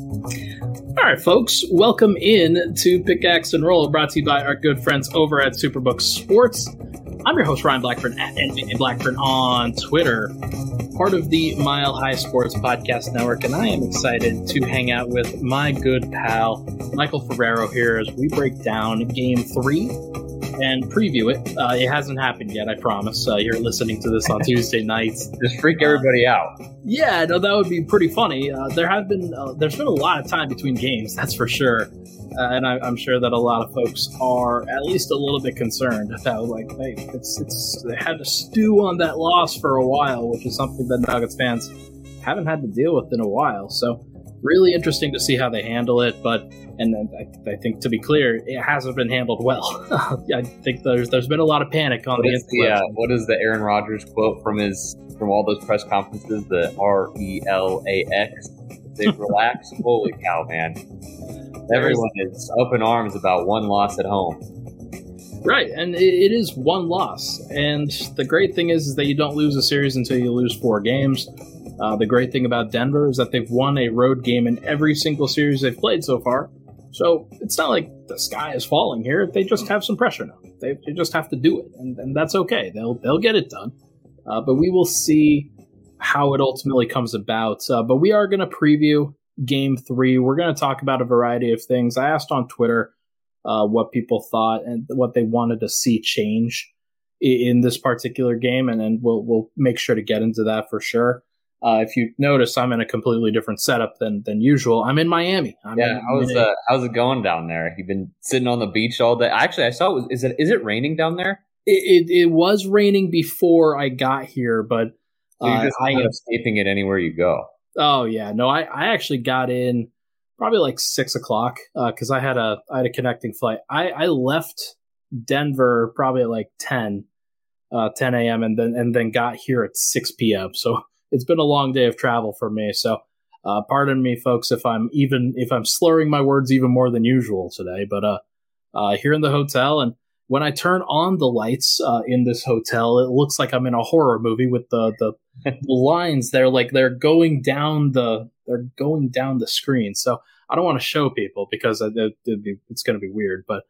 All right, folks, welcome in to Pickaxe and Roll, brought to you by our good friends over at Superbook Sports. I'm your host, Ryan Blackburn, at NBA Blackburn on Twitter, part of the Mile High Sports Podcast Network, and I am excited to hang out with my good pal, Michael Ferrero, here as we break down Game 3 and preview it. Uh, it hasn't happened yet, I promise. Uh, you're listening to this on Tuesday nights. Just freak everybody out. Yeah, no, that would be pretty funny. Uh, there have been, uh, there's been a lot of time between games, that's for sure. Uh, and I, am sure that a lot of folks are at least a little bit concerned about, like, hey, it's it's they had to stew on that loss for a while, which is something that Nuggets fans haven't had to deal with in a while. So, really interesting to see how they handle it. But and I, I, think to be clear, it hasn't been handled well. I think there's there's been a lot of panic on what the. The uh, what is the Aaron Rodgers quote from his from all those press conferences? The R E L A X. They relax. Holy cow, man! Everyone is up in arms about one loss at home. Right, and it, it is one loss. And the great thing is, is that you don't lose a series until you lose four games. Uh, the great thing about Denver is that they've won a road game in every single series they've played so far. So it's not like the sky is falling here. They just have some pressure now. They, they just have to do it, and, and that's okay. They'll they'll get it done. Uh, but we will see how it ultimately comes about. Uh, but we are going to preview Game Three. We're going to talk about a variety of things. I asked on Twitter uh, what people thought and what they wanted to see change in, in this particular game, and then we'll we'll make sure to get into that for sure. Uh, if you notice, I'm in a completely different setup than than usual. I'm in Miami. I'm yeah, in, how's uh, how's it going down there? You've been sitting on the beach all day. Actually, I saw it was is it is it raining down there? It it, it was raining before I got here, but so you're uh, I, escaping it anywhere you go. Oh yeah, no, I I actually got in probably like six o'clock because uh, I had a I had a connecting flight. I I left Denver probably at like 10, uh, 10 a.m. and then and then got here at six p.m. So it's been a long day of travel for me. So, uh, pardon me, folks, if I'm even if I'm slurring my words even more than usual today. But uh, uh, here in the hotel, and when I turn on the lights uh, in this hotel, it looks like I'm in a horror movie with the the, the lines. They're like they're going down the they're going down the screen. So I don't want to show people because it, it, be, it's going to be weird. But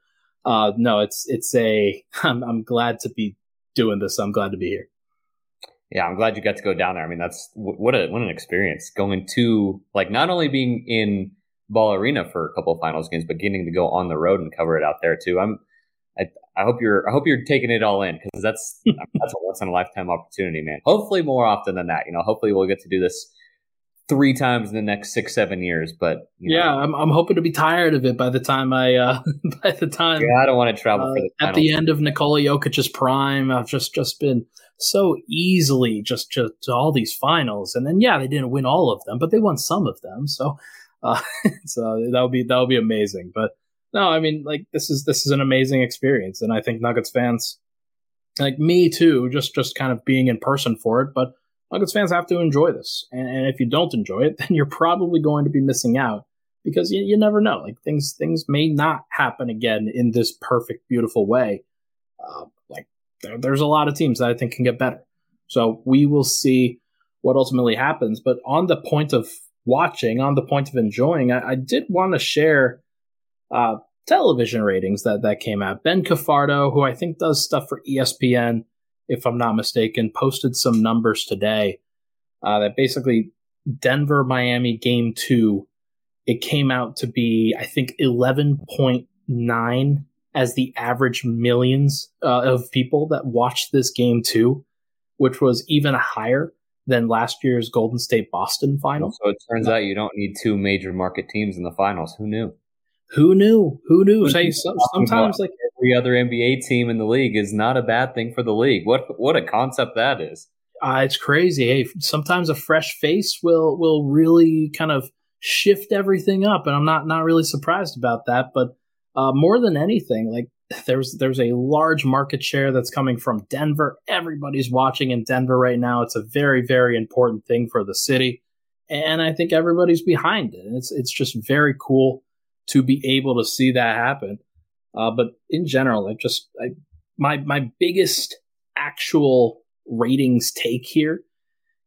uh, no, it's it's a. I'm, I'm glad to be doing this. I'm glad to be here. Yeah, I'm glad you got to go down there. I mean, that's what a what an experience going to like not only being in Ball Arena for a couple of finals games, but getting to go on the road and cover it out there too. I'm I, I hope you're I hope you're taking it all in because that's that's a once in a lifetime opportunity, man. Hopefully more often than that. You know, hopefully we'll get to do this three times in the next six seven years. But yeah, know. I'm I'm hoping to be tired of it by the time I uh by the time yeah I don't want to travel uh, for the at the end of Nikola Jokic's prime. I've just just been so easily just, just to all these finals. And then, yeah, they didn't win all of them, but they won some of them. So, uh, so that would be, that would be amazing. But no, I mean, like this is, this is an amazing experience. And I think Nuggets fans, like me too, just, just kind of being in person for it. But Nuggets fans have to enjoy this. And, and if you don't enjoy it, then you're probably going to be missing out because you, you never know. Like things, things may not happen again in this perfect, beautiful way. Uh, like there, there's a lot of teams that I think can get better. So we will see what ultimately happens. But on the point of watching, on the point of enjoying, I, I did want to share uh, television ratings that, that came out. Ben Cafardo, who I think does stuff for ESPN, if I'm not mistaken, posted some numbers today uh, that basically Denver Miami game two, it came out to be, I think, 11.9 as the average millions uh, of people that watched this game too, which was even higher than last year's Golden State Boston final. So it turns out you don't need two major market teams in the finals. Who knew? Who knew? Who knew? Say sometimes like every other NBA team in the league is not a bad thing for the league. What what a concept that is. Uh, it's crazy. Hey, sometimes a fresh face will will really kind of shift everything up, and I'm not not really surprised about that. But uh, more than anything, like there's there's a large market share that's coming from Denver. Everybody's watching in Denver right now. It's a very very important thing for the city, and I think everybody's behind it. And it's it's just very cool to be able to see that happen. Uh, but in general, I just I, my my biggest actual ratings take here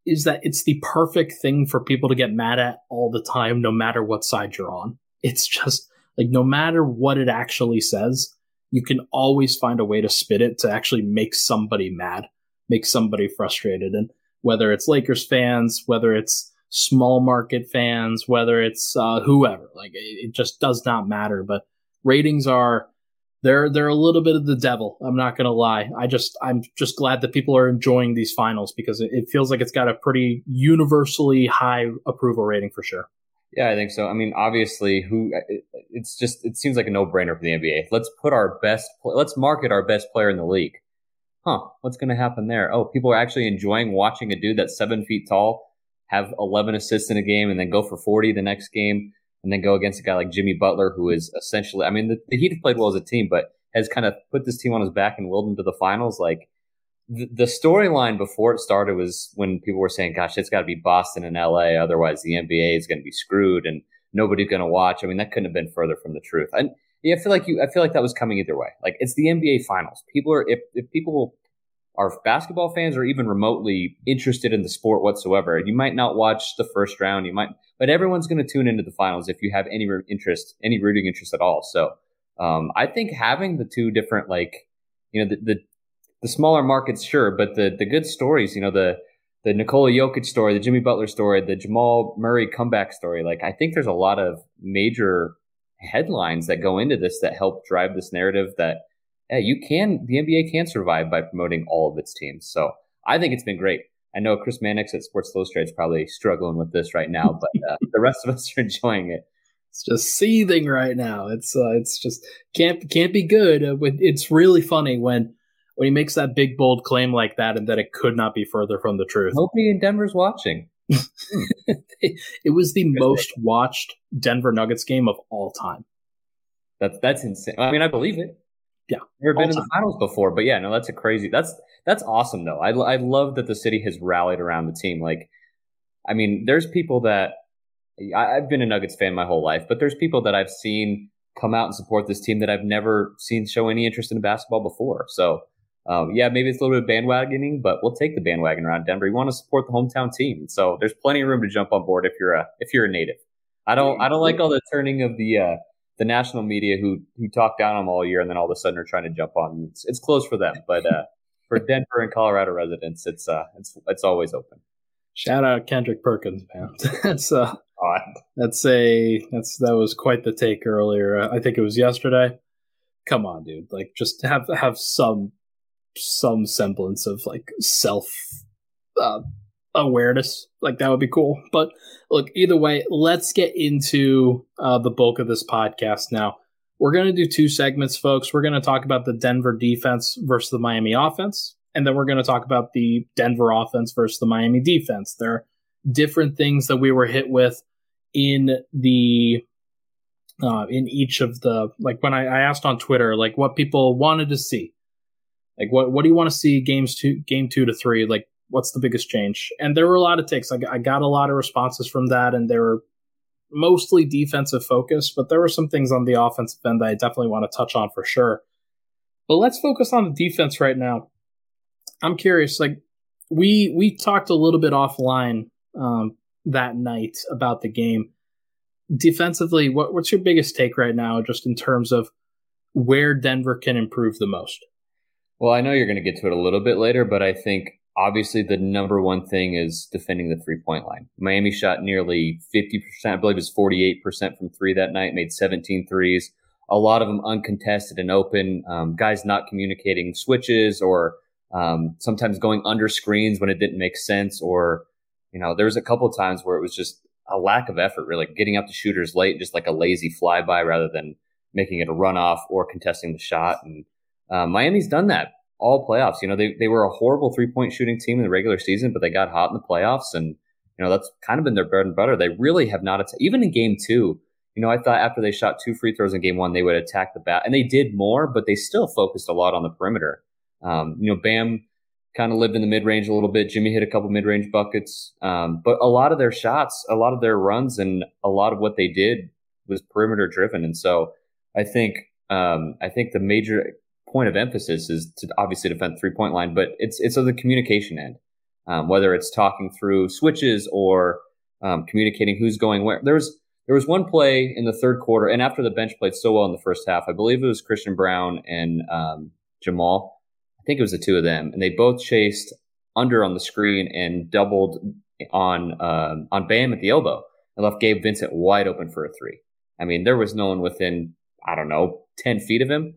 is that it's the perfect thing for people to get mad at all the time, no matter what side you're on. It's just like no matter what it actually says, you can always find a way to spit it to actually make somebody mad, make somebody frustrated. And whether it's Lakers fans, whether it's small market fans, whether it's uh, whoever, like it, it just does not matter. But ratings are they're they're a little bit of the devil. I'm not gonna lie. I just I'm just glad that people are enjoying these finals because it, it feels like it's got a pretty universally high approval rating for sure. Yeah, I think so. I mean, obviously, who uh, it's just it seems like a no brainer for the NBA. Let's put our best, let's market our best player in the league. Huh? What's going to happen there? Oh, people are actually enjoying watching a dude that's seven feet tall have 11 assists in a game and then go for 40 the next game and then go against a guy like Jimmy Butler, who is essentially, I mean, the, the Heat have played well as a team, but has kind of put this team on his back and willed them to the finals. Like the, the storyline before it started was when people were saying, gosh, it's got to be Boston and LA. Otherwise, the NBA is going to be screwed and nobody's going to watch. I mean, that couldn't have been further from the truth. And yeah, I feel like you, I feel like that was coming either way. Like it's the NBA finals. People are, if, if people are basketball fans or even remotely interested in the sport whatsoever, you might not watch the first round. You might, but everyone's going to tune into the finals if you have any interest, any rooting interest at all. So, um, I think having the two different, like, you know, the, the, the smaller markets, sure, but the, the good stories, you know, the, the Nikola Jokic story, the Jimmy Butler story, the Jamal Murray comeback story. Like, I think there's a lot of major headlines that go into this that help drive this narrative that yeah, you can, the NBA can survive by promoting all of its teams. So I think it's been great. I know Chris Mannix at Sports Illustrated is probably struggling with this right now, but uh, the rest of us are enjoying it. It's just seething right now. It's uh, it's just can't can't be good. Uh, it's really funny when when he makes that big bold claim like that, and that it could not be further from the truth. Nobody in Denver's watching. it was the most watched Denver Nuggets game of all time. That's that's insane. I mean, I believe it. Yeah, never been in the finals before, but yeah, no, that's a crazy. That's that's awesome though. I I love that the city has rallied around the team. Like, I mean, there's people that I, I've been a Nuggets fan my whole life, but there's people that I've seen come out and support this team that I've never seen show any interest in basketball before. So, um, yeah, maybe it's a little bit of bandwagoning, but we'll take the bandwagon around Denver. You want to support the hometown team, so there's plenty of room to jump on board if you're a if you're a native. I don't I don't like all the turning of the uh, the national media who who talk down on them all year and then all of a sudden are trying to jump on. It's, it's closed for them, but uh, for Denver and Colorado residents, it's uh it's it's always open. Shout out Kendrick Perkins, man. that's uh Odd. that's a that's that was quite the take earlier. I think it was yesterday. Come on, dude. Like just have have some some semblance of like self uh, awareness. Like that would be cool. But look, either way, let's get into uh, the bulk of this podcast now. We're going to do two segments, folks. We're going to talk about the Denver defense versus the Miami offense, and then we're going to talk about the Denver offense versus the Miami defense. There are different things that we were hit with in the uh, in each of the like when I, I asked on Twitter like what people wanted to see. Like what what do you want to see games two game two to three? Like what's the biggest change? And there were a lot of takes. I, I got a lot of responses from that, and they were mostly defensive focused, but there were some things on the offensive end that I definitely want to touch on for sure. But let's focus on the defense right now. I'm curious, like we we talked a little bit offline um, that night about the game. Defensively, what, what's your biggest take right now, just in terms of where Denver can improve the most? Well, I know you're going to get to it a little bit later, but I think obviously the number one thing is defending the three point line. Miami shot nearly 50%, I believe it was 48% from three that night, made 17 threes. A lot of them uncontested and open. Um, guys not communicating switches or um, sometimes going under screens when it didn't make sense. Or, you know, there was a couple times where it was just a lack of effort, really getting up to shooters late, just like a lazy flyby rather than making it a runoff or contesting the shot. And uh, Miami's done that all playoffs. You know, they, they were a horrible three point shooting team in the regular season, but they got hot in the playoffs. And, you know, that's kind of been their bread and butter. They really have not, att- even in game two, you know, I thought after they shot two free throws in game one, they would attack the bat. And they did more, but they still focused a lot on the perimeter. Um, you know, Bam kind of lived in the mid range a little bit. Jimmy hit a couple mid range buckets. Um, but a lot of their shots, a lot of their runs, and a lot of what they did was perimeter driven. And so I think, um, I think the major point of emphasis is to obviously defend three point line, but it's it's on the communication end. um, whether it's talking through switches or um, communicating who's going where. There was there was one play in the third quarter, and after the bench played so well in the first half, I believe it was Christian Braun and um, Jamal. I think it was the two of them, and they both chased under on the screen and doubled on um, on Bam at the elbow and left Gabe Vincent wide open for a three. I mean, there was no one within I don't know ten feet of him,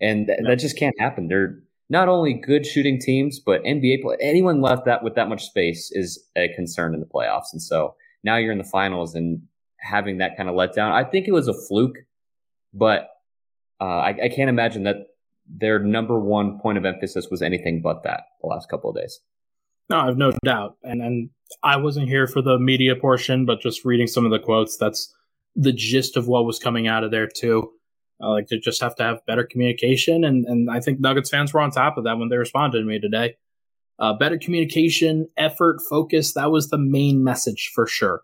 and th- that just can't happen. They're not only good shooting teams, but NBA play. Anyone left that with that much space is a concern in the playoffs, and so now you're in the finals and having that kind of letdown. I think it was a fluke, but uh, I, I can't imagine that their number one point of emphasis was anything but that the last couple of days. No, I have no doubt. And and I wasn't here for the media portion, but just reading some of the quotes, that's the gist of what was coming out of there too. Uh, like they just have to have better communication, and and I think Nuggets fans were on top of that when they responded to me today. Uh, better communication, effort, focus. That was the main message for sure.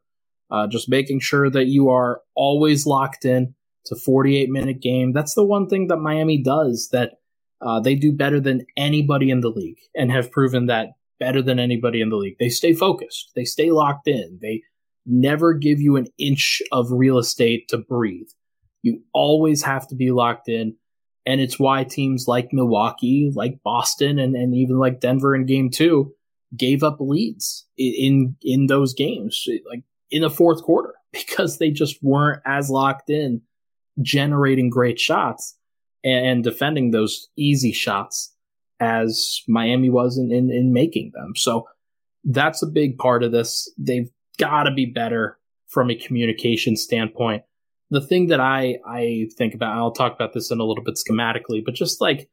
Uh, just making sure that you are always locked in to 48 minute game. That's the one thing that Miami does that uh, they do better than anybody in the league and have proven that better than anybody in the league. They stay focused. They stay locked in. They never give you an inch of real estate to breathe. You always have to be locked in. And it's why teams like Milwaukee, like Boston, and, and even like Denver in game two gave up leads in, in those games, like in the fourth quarter, because they just weren't as locked in generating great shots and, and defending those easy shots as Miami was in, in, in making them. So that's a big part of this. They've got to be better from a communication standpoint. The thing that I, I think about, I'll talk about this in a little bit schematically, but just like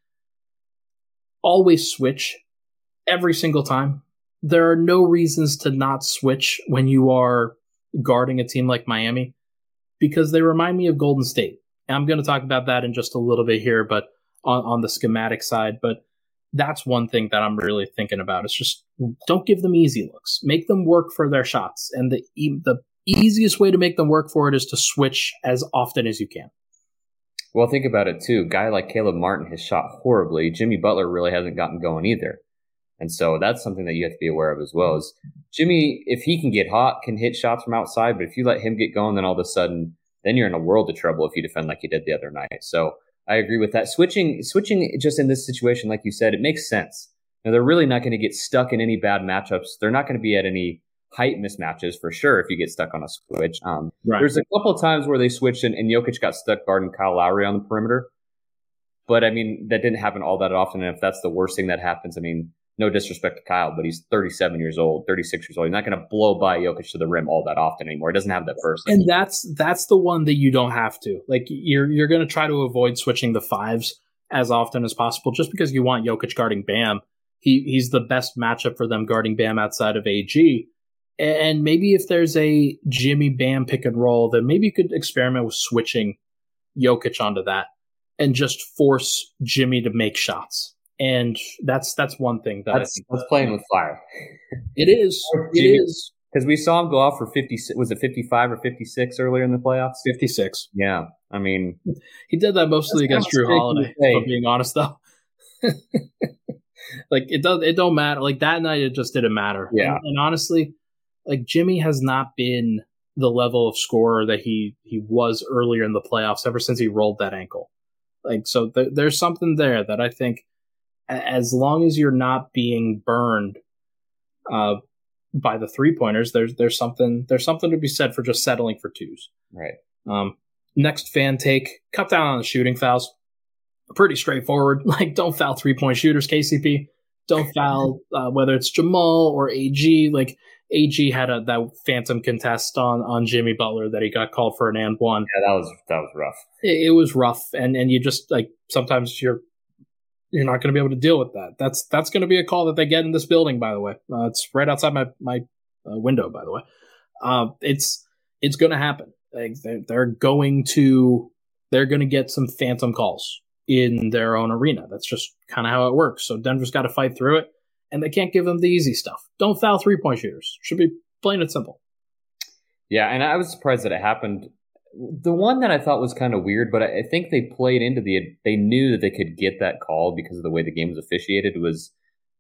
always switch every single time. There are no reasons to not switch when you are guarding a team like Miami because they remind me of Golden State. And I'm going to talk about that in just a little bit here, but on, on the schematic side. But that's one thing that I'm really thinking about. It's just don't give them easy looks. Make them work for their shots. And the the easiest way to make them work for it is to switch as often as you can. Well, think about it too. guy like Caleb Martin has shot horribly. Jimmy Butler really hasn't gotten going either. And so that's something that you have to be aware of as well. Is Jimmy, if he can get hot, can hit shots from outside, but if you let him get going, then all of a sudden, then you're in a world of trouble if you defend like you did the other night. So I agree with that. Switching, switching just in this situation, like you said, it makes sense. Now they're really not going to get stuck in any bad matchups. They're not going to be at any height mismatches for sure if you get stuck on a switch. Um, right. There's a couple of times where they switched and, and Jokic got stuck guarding Kyle Lowry on the perimeter. But I mean, that didn't happen all that often. And if that's the worst thing that happens, I mean, no disrespect to Kyle, but he's 37 years old, 36 years old. He's not going to blow by Jokic to the rim all that often anymore. He doesn't have that burst. And that's that's the one that you don't have to. Like you're you're going to try to avoid switching the fives as often as possible, just because you want Jokic guarding Bam. He he's the best matchup for them guarding Bam outside of AG. And maybe if there's a Jimmy Bam pick and roll, then maybe you could experiment with switching Jokic onto that and just force Jimmy to make shots and that's that's one thing that that's, that's playing with fire. It is. it is because we saw him go off for fifty. Was it fifty five or fifty six earlier in the playoffs? Fifty six. Yeah, I mean, he did that mostly against Jrue Holiday. If being honest, though, like it does. It don't matter. Like that night, it just didn't matter. Yeah, and, and honestly, like Jimmy has not been the level of scorer that he he was earlier in the playoffs ever since he rolled that ankle. Like so, th- there's something there that I think as long as you're not being burned uh, by the three pointers, there's there's something there's something to be said for just settling for twos. Right. Um, next fan take: cut down on the shooting fouls. Pretty straightforward. Like, don't foul three point shooters. KCP. Don't foul uh, whether it's Jamal or AG. Like AG had a that phantom contest on on Jimmy Butler that he got called for an and one. Yeah, that was that was rough. It, it was rough, and and you just like sometimes you're you're not going to be able to deal with that. That's that's going to be a call that they get in this building. By the way, uh, it's right outside my my uh, window. By the way, uh, it's it's going to happen. Like they're, they're going to they're going to get some phantom calls in their own arena. That's just kind of how it works. So Denver's got to fight through it, and they can't give them the easy stuff. Don't foul three point shooters. Should be plain and simple. Yeah, and I was surprised that it happened the one that I thought was kind of weird, but I think they played into the. They knew that they could get that call because of the way the game was officiated. Was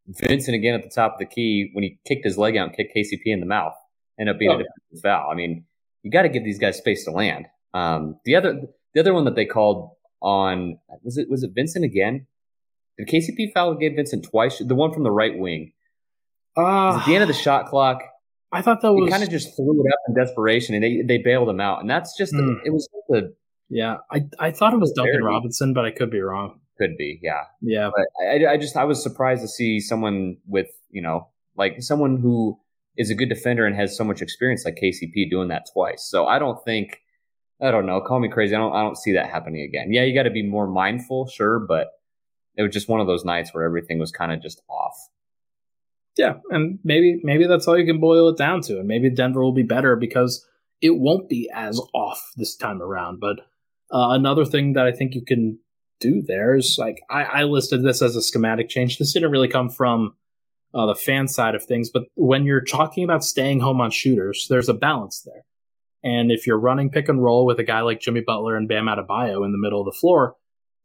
Vincent again at the top of the key when he kicked his leg out and kicked KCP in the mouth, ended up being oh, a defensive yeah. foul. I mean, you got to give these guys space to land. Um, the other the other one that they called on was it was it Vincent again? Did KCP foul Gabe Vincent twice? The one from the right wing. Uh, at the end of the shot clock. I thought that was kind of just threw it up in desperation, and they they bailed him out, and that's just mm. it was a yeah. I I thought it was Duncan Robinson, but I could be wrong. Could be, yeah, yeah. But I, I just I was surprised to see someone with you know like someone who is a good defender and has so much experience like KCP doing that twice. So I don't think I don't know. Call me crazy. I don't I don't see that happening again. Yeah, you got to be more mindful, sure, but it was just one of those nights where everything was kind of just off. Yeah, and maybe maybe that's all you can boil it down to, and maybe Denver will be better because it won't be as off this time around. But uh, another thing that I think you can do there is like I, I listed this as a schematic change. This didn't really come from uh, the fan side of things, but when you're talking about staying home on shooters, there's a balance there. And if you're running pick and roll with a guy like Jimmy Butler and Bam Adebayo in the middle of the floor,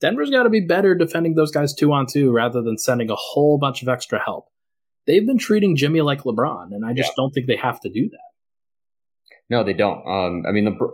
Denver's got to be better defending those guys two on two rather than sending a whole bunch of extra help they've been treating Jimmy like LeBron, and I just yeah. don't think they have to do that. No, they don't. Um, I mean, the,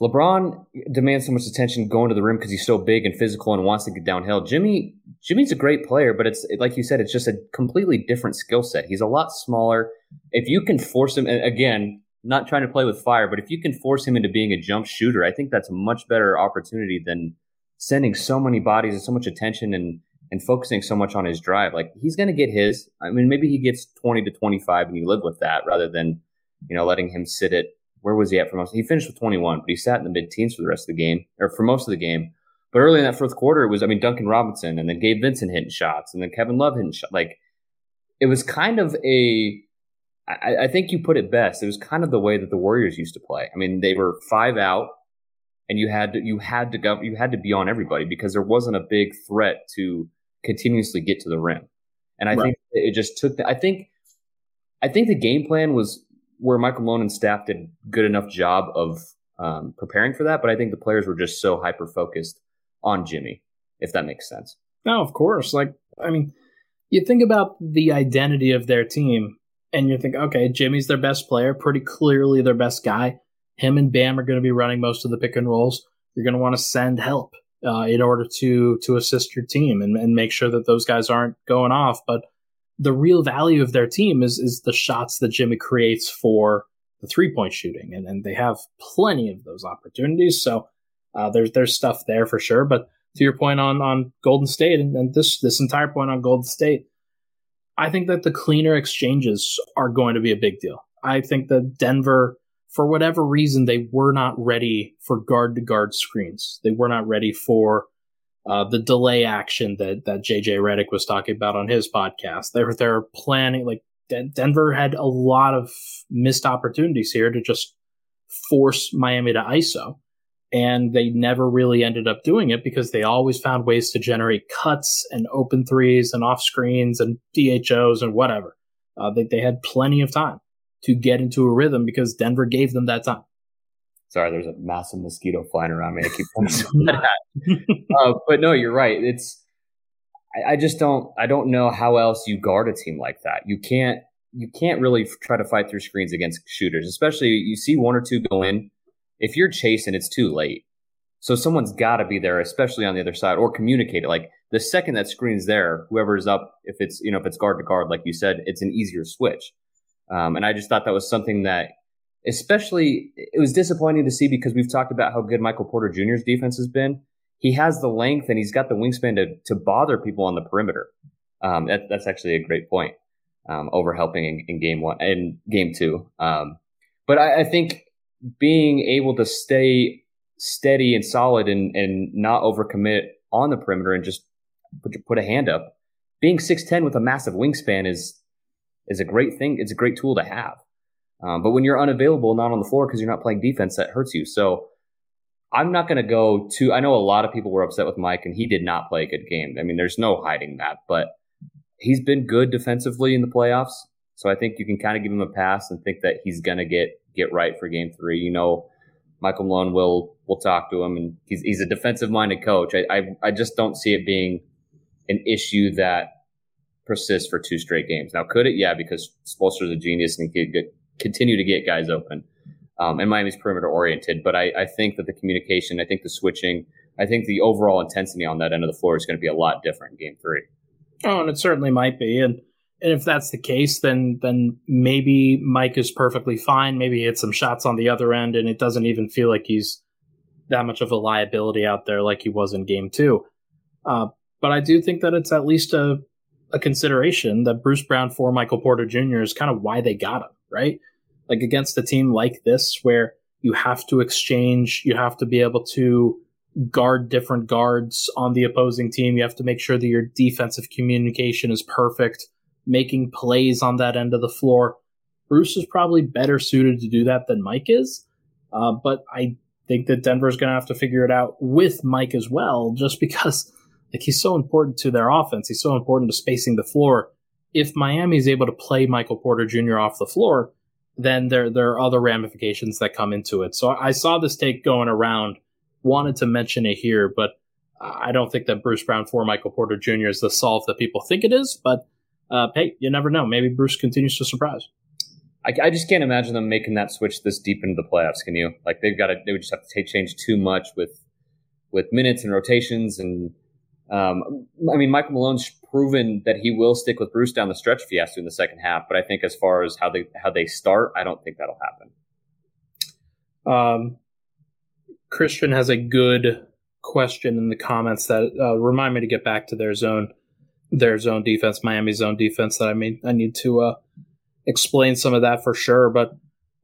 LeBron demands so much attention going to the rim because he's so big and physical and wants to get downhill. Jimmy, Jimmy's a great player, but it's like you said, it's just a completely different skill set. He's a lot smaller. If you can force him, and again, not trying to play with fire, but if you can force him into being a jump shooter, I think that's a much better opportunity than sending so many bodies and so much attention and and focusing so much on his drive. Like he's going to get his. I mean, maybe he gets 20 to 25 and you live with that rather than, you know, letting him sit at where was he at for most? He finished with 21, but he sat in the mid teens for the rest of the game or for most of the game. But early in that fourth quarter, it was, I mean, Duncan Robinson and then Gabe Vincent hitting shots and then Kevin Love hitting shots. Like it was kind of a, I, I think you put it best. It was kind of the way that the Warriors used to play. I mean, they were five out and you had to, you had to go, you had to be on everybody because there wasn't a big threat to continuously get to the rim. And I right. think it just took. The, I think, I think the game plan was where Michael Malone and staff did a good enough job of um, preparing for that. But I think the players were just so hyper focused on Jimmy, if that makes sense. No, of course. Like, I mean, you think about the identity of their team, and you think, okay, Jimmy's their best player, pretty clearly their best guy. Him and Bam are going to be running most of the pick and rolls. You're going to want to send help uh, in order to to assist your team and, and make sure that those guys aren't going off. But the real value of their team is is the shots that Jimmy creates for the three point shooting, and, and they have plenty of those opportunities. So uh, there's there's stuff there for sure. But to your point on on Golden State and, and this this entire point on Golden State, I think that the cleaner exchanges are going to be a big deal. I think that Denver for whatever reason, they were not ready for guard to guard screens. They were not ready for uh, the delay action that that JJ Redick was talking about on his podcast. They were they're planning like Denver had a lot of missed opportunities here to just force Miami to ISO, and they never really ended up doing it because they always found ways to generate cuts and open threes and off screens and DHOs and whatever. Uh, they they had plenty of time to get into a rhythm because Denver gave them that time. Sorry, there's a massive mosquito flying around me. I keep that. uh, but no, you're right. It's I, I just don't I don't know how else you guard a team like that. You can't you can't really try to fight through screens against shooters, especially you see one or two go in. If you're chasing, it's too late. So someone's got to be there, especially on the other side, or communicate it. Like the second that screen's there, whoever's up, if it's you know if it's guard to guard, like you said, it's an easier switch. Um, and I just thought that was something that, especially, it was disappointing to see because we've talked about how good Michael Porter Jr.'s defense has been. He has the length and he's got the wingspan to, to bother people on the perimeter. Um, that, that's actually a great point. Um, over helping in, in, game one and game two. Um, but I, I, think being able to stay steady and solid and, and not overcommit on the perimeter and just put, put a hand up, being 6'10 with a massive wingspan is is a great thing. It's a great tool to have. Um, but when you're unavailable, not on the floor because you're not playing defense, that hurts you. So I'm not going to go to. I know a lot of people were upset with Mike, and he did not play a good game. I mean, there's no hiding that. But he's been good defensively in the playoffs. So I think you can kind of give him a pass and think that he's going to get get right for Game Three. You know, Michael Malone will will talk to him, and he's he's a defensive minded coach. I, I I just don't see it being an issue that persist for two straight games. Now, could it? Yeah, because Spoelstra's a genius and he could continue to get guys open. Um, and Miami's perimeter oriented, but I, I think that the communication, I think the switching, I think the overall intensity on that end of the floor is going to be a lot different in game three. Oh, and it certainly might be. And and if that's the case, then then maybe Mike is perfectly fine. Maybe he hit some shots on the other end, and it doesn't even feel like he's that much of a liability out there like he was in game two. Uh, but I do think that it's at least a a consideration that Bruce Brown for Michael Porter Jr. is kind of why they got him, right? Like against a team like this where you have to exchange, you have to be able to guard different guards on the opposing team. You have to make sure that your defensive communication is perfect, making plays on that end of the floor. Bruce is probably better suited to do that than Mike is. Uh, but I think that Denver's going to have to figure it out with Mike as well, just because like he's so important to their offense. He's so important to spacing the floor. If Miami is able to play Michael Porter Jr. off the floor, then there there are other ramifications that come into it. So I saw this take going around, wanted to mention it here, but I don't think that Bruce Brown for Michael Porter Jr. is the solve that people think it is. But uh, hey, you never know. Maybe Bruce continues to surprise. I, I, just can't imagine them making that switch this deep into the playoffs. Can you? Like they've got to. They would just have to take change too much with with minutes and rotations and um, I mean, Michael Malone's proven that he will stick with Bruce down the stretch if he has to in the second half. But I think as far as how they how they start, I don't think that'll happen. Um, Christian has a good question in the comments that uh, remind me to get back to their zone, their zone defense, Miami zone defense. That I mean, I need to uh, explain some of that for sure. But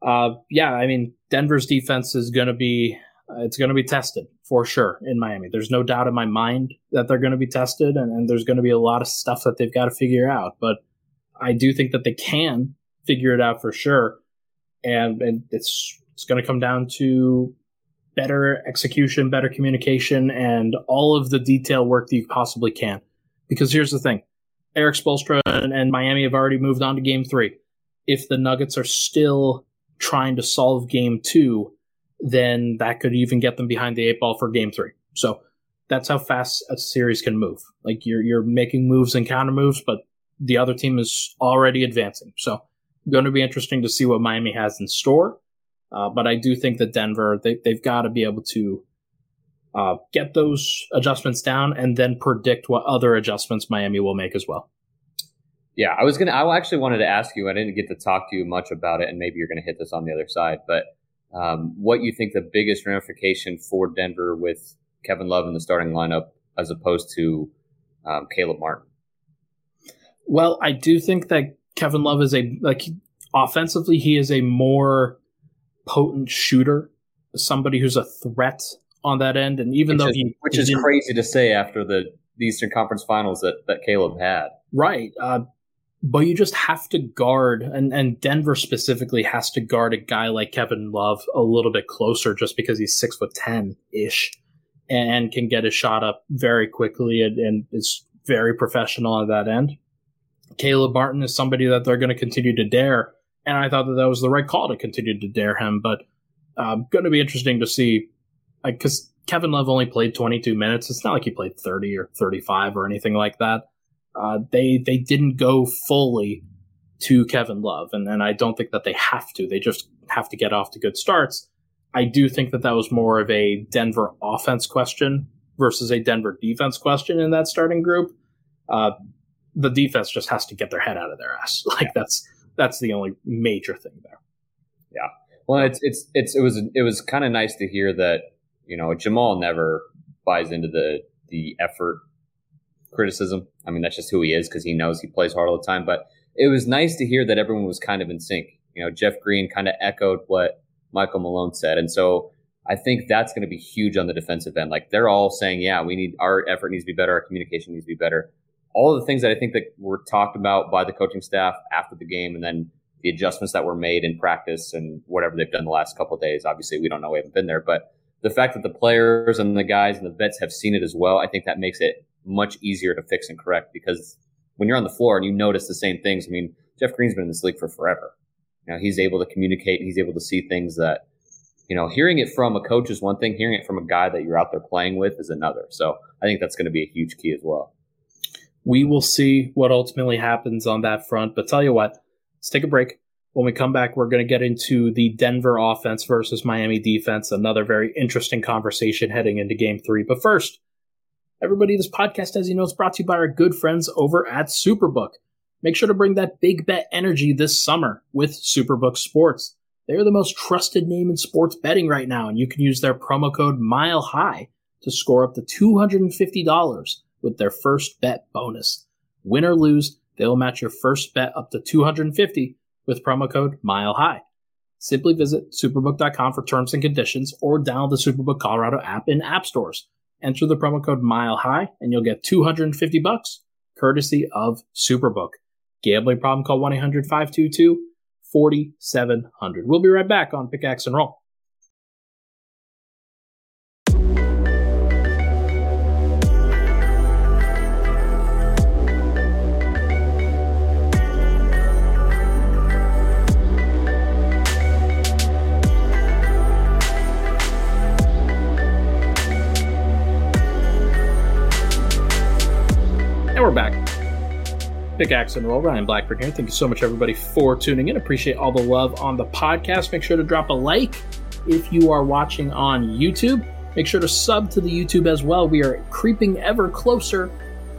uh, yeah, I mean, Denver's defense is going to be it's going to be tested for sure in Miami. There's no doubt in my mind that they're going to be tested, and, and there's going to be a lot of stuff that they've got to figure out. But I do think that they can figure it out for sure, and, and it's it's going to come down to better execution, better communication, and all of the detail work that you possibly can. Because here's the thing: Erik Spoelstra and, and Miami have already moved on to Game Three. If the Nuggets are still trying to solve Game Two then that could even get them behind the eight ball for game three. So that's how fast a series can move. Like you're you're making moves and counter moves, but the other team is already advancing. So going to be interesting to see what Miami has in store. Uh, but I do think that Denver they they've got to be able to uh, get those adjustments down and then predict what other adjustments Miami will make as well. Yeah, I was gonna. I actually wanted to ask you. I didn't get to talk to you much about it, and maybe you're gonna hit this on the other side, but um, what you think the biggest ramification for Denver with Kevin Love in the starting lineup as opposed to um, Caleb Martin? Well, I do think that Kevin Love is a like offensively he is a more potent shooter, somebody who's a threat on that end. And even which though is, he which is crazy to say after the, the Eastern Conference Finals that that Caleb had, right? Uh, but you just have to guard and, and Denver specifically has to guard a guy like Kevin Love a little bit closer just because he's six foot ten ish and can get his shot up very quickly and, and is very professional on that end. Caleb Martin is somebody that they're going to continue to dare, and I thought that that was the right call to continue to dare him. But uh, going to be interesting to see, because Kevin Love only played 22 minutes. It's not like he played 30 or 35 or anything like that uh, they they didn't go fully to Kevin Love, and, and I don't think that they have to. They just have to get off to good starts. I do think that that was more of a Denver offense question versus a Denver defense question in that starting group. Uh, the defense just has to get their head out of their ass. Like yeah. that's that's the only major thing there. Yeah. Well, it's it's it's it was it was kind of nice to hear that you know Jamal never buys into the the effort criticism. I mean, that's just who he is because he knows he plays hard all the time. But it was nice to hear that everyone was kind of in sync. You know, Jeff Green kind of echoed what Michael Malone said. And so I think that's going to be huge on the defensive end. Like they're all saying, yeah, we need our effort needs to be better, our communication needs to be better. All the things that I think that were talked about by the coaching staff after the game and then the adjustments that were made in practice and whatever they've done the last couple days. Obviously, we don't know. We haven't been there, but the fact that the players and the guys and the vets have seen it as well, I think that makes it much easier to fix and correct because when you're on the floor and you notice the same things, I mean, Jeff Green's been in this league for forever. You know, he's able to communicate. He's able to see things that, you know, hearing it from a coach is one thing. Hearing it from a guy that you're out there playing with is another. So I think that's going to be a huge key as well. we will see what ultimately happens on that front. But tell you what, let's take a break. When we come back, we're going to get into the Denver offense versus Miami defense, another very interesting conversation heading into game three. But first, everybody, this podcast, as you know, is brought to you by our good friends over at Superbook. Make sure to bring that big bet energy this summer with Superbook Sports. They're the most trusted name in sports betting right now, and you can use their promo code Mile High to score up to $250 with their first bet bonus. Win or lose, they'll match your first bet up to 250 with promo code Mile High. Simply visit superbook.com for terms and conditions or download the Superbook Colorado app in app stores. Enter the promo code Mile High and you'll get 250 bucks courtesy of Superbook. Gambling problem call 1-800-522-4700. We'll be right back on Pickaxe and Roll. We're back. Pickaxe and Roll, Ryan Blackburn here. Thank you so much, everybody, for tuning in. Appreciate all the love on the podcast. Make sure to drop a like if you are watching on YouTube. Make sure to sub to the YouTube as well. We are creeping ever closer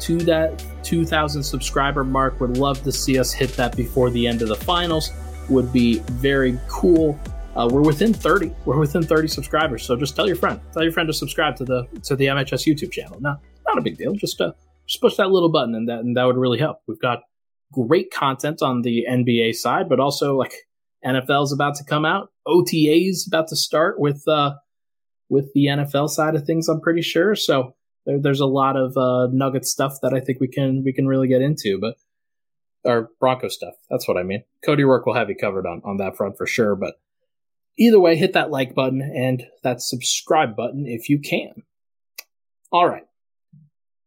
to that 2,000 subscriber mark. Would love to see us hit that before the end of the finals. Would be very cool. Uh, we're within 30. We're within 30 subscribers. So just tell your friend. Tell your friend to subscribe to the to the MHS YouTube channel. No, not a big deal. Just uh, just push that little button and that and that would really help. We've got great content on the NBA side, but also like NFL's about to come out, OTA's about to start with uh with the NFL side of things. I'm pretty sure. So there, there's a lot of uh, Nugget stuff that I think we can we can really get into, but or Bronco stuff. That's what I mean. Cody Rourke will have you covered on on that front for sure. But either way, hit that like button and that subscribe button if you can. All right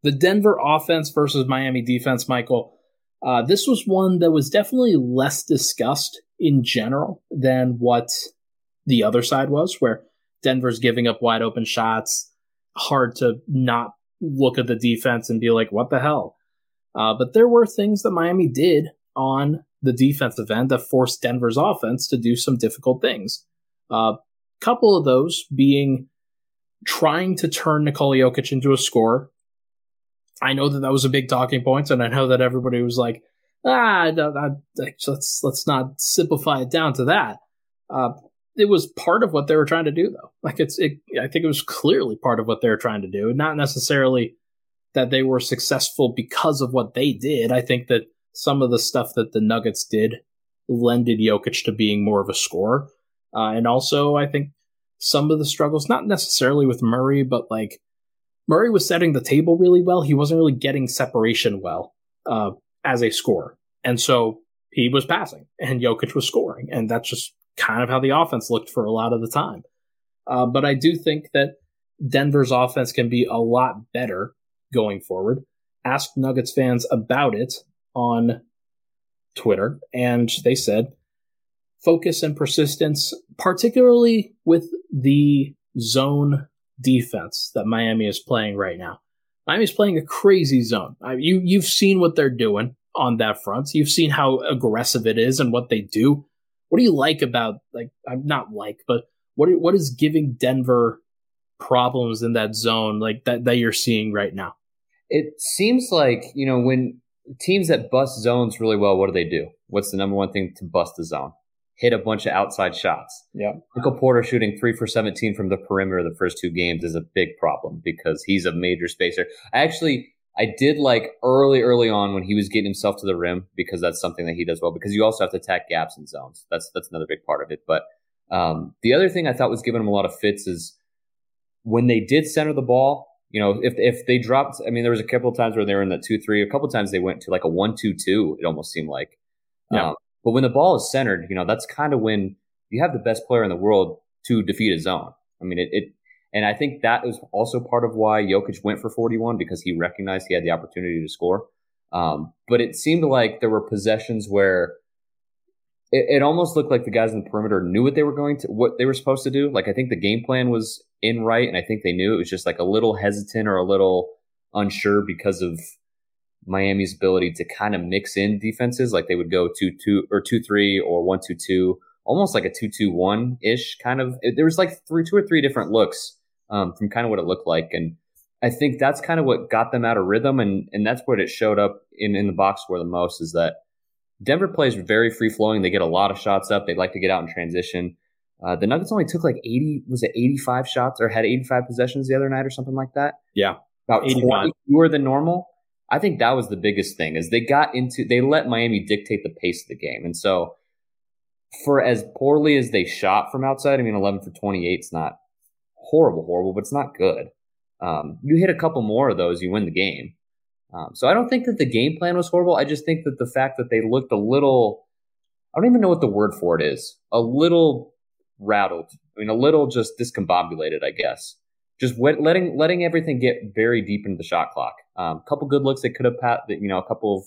the Denver offense versus Miami defense, Michael. Uh, this was one that was definitely less discussed in general than what the other side was, where Denver's giving up wide open shots. Hard to not look at the defense and be like, what the hell? Uh, but there were things that Miami did on the defensive end that forced Denver's offense to do some difficult things. A uh, couple of those being trying to turn Nikola Jokic into a scorer, I know that that was a big talking point, and I know that everybody was like, ah, let's let's not simplify it down to that. Uh, it was part of what they were trying to do, though. Like it's, it, I think it was clearly part of what they were trying to do, not necessarily that they were successful because of what they did. I think that some of the stuff that the Nuggets did lended Jokic to being more of a scorer, uh, and also I think some of the struggles, not necessarily with Murray, but like Murray was setting the table really well. He wasn't really getting separation well uh, as a scorer. And so he was passing and Jokic was scoring. And that's just kind of how the offense looked for a lot of the time. Uh, but I do think that Denver's offense can be a lot better going forward. Ask Nuggets fans about it on Twitter, and they said focus and persistence, particularly with the zone defense that Miami is playing right now. Miami's playing a crazy zone. I, you you've seen what they're doing on that front. You've seen how aggressive it is and what they do. What do you like about like I'm not like, but what what is giving Denver problems in that zone like that that you're seeing right now? It seems like you know when teams that bust zones really well, what do they do? What's the number one thing to bust the zone? Hit a bunch of outside shots. Yeah. Michael Porter shooting three for 17 from the perimeter the first two games is a big problem because he's a major spacer. I actually, I did like early, early on when he was getting himself to the rim because that's something that he does well because you also have to attack gaps and zones. That's, that's another big part of it. But, um, the other thing I thought was giving him a lot of fits is when they did center the ball, you know, if, if they dropped, I mean, there was a couple of times where they were in that two, three, a couple of times they went to like a one, two, two, it almost seemed like. Yeah. Um, but when the ball is centered, you know, that's kind of when you have the best player in the world to defeat a zone. I mean, it, it and I think that was also part of why Jokic went for 41 because he recognized he had the opportunity to score. Um, but it seemed like there were possessions where it, it, almost looked like the guys in the perimeter knew what they were going to, what they were supposed to do. Like I think the game plan was in right, and I think they knew it was just like a little hesitant or a little unsure because of Miami's ability to kind of mix in defenses, like they would go two two or two three or one two two, almost like a two two one ish kind of. There was like three two or three different looks um, from kind of what it looked like, and I think that's kind of what got them out of rhythm, and and that's what it showed up in in the box score the most is that Denver plays very free flowing. They get a lot of shots up. They like to get out in transition. Uh, the Nuggets only took like 80, was it 85 shots or had 85 possessions the other night or something like that? Yeah. About 20 fewer than normal. I think that was the biggest thing is they got into they let Miami dictate the pace of the game. And so for as poorly as they shot from outside, I mean 11 for 28 is not horrible horrible, but it's not good. Um, you hit a couple more of those, you win the game. Um, so I don't think that the game plan was horrible. I just think that the fact that they looked a little I don't even know what the word for it is. A little rattled. I mean, a little just discombobulated, I guess just wet, letting letting everything get very deep into the shot clock. A um, couple good looks they could have pat, you know, a couple of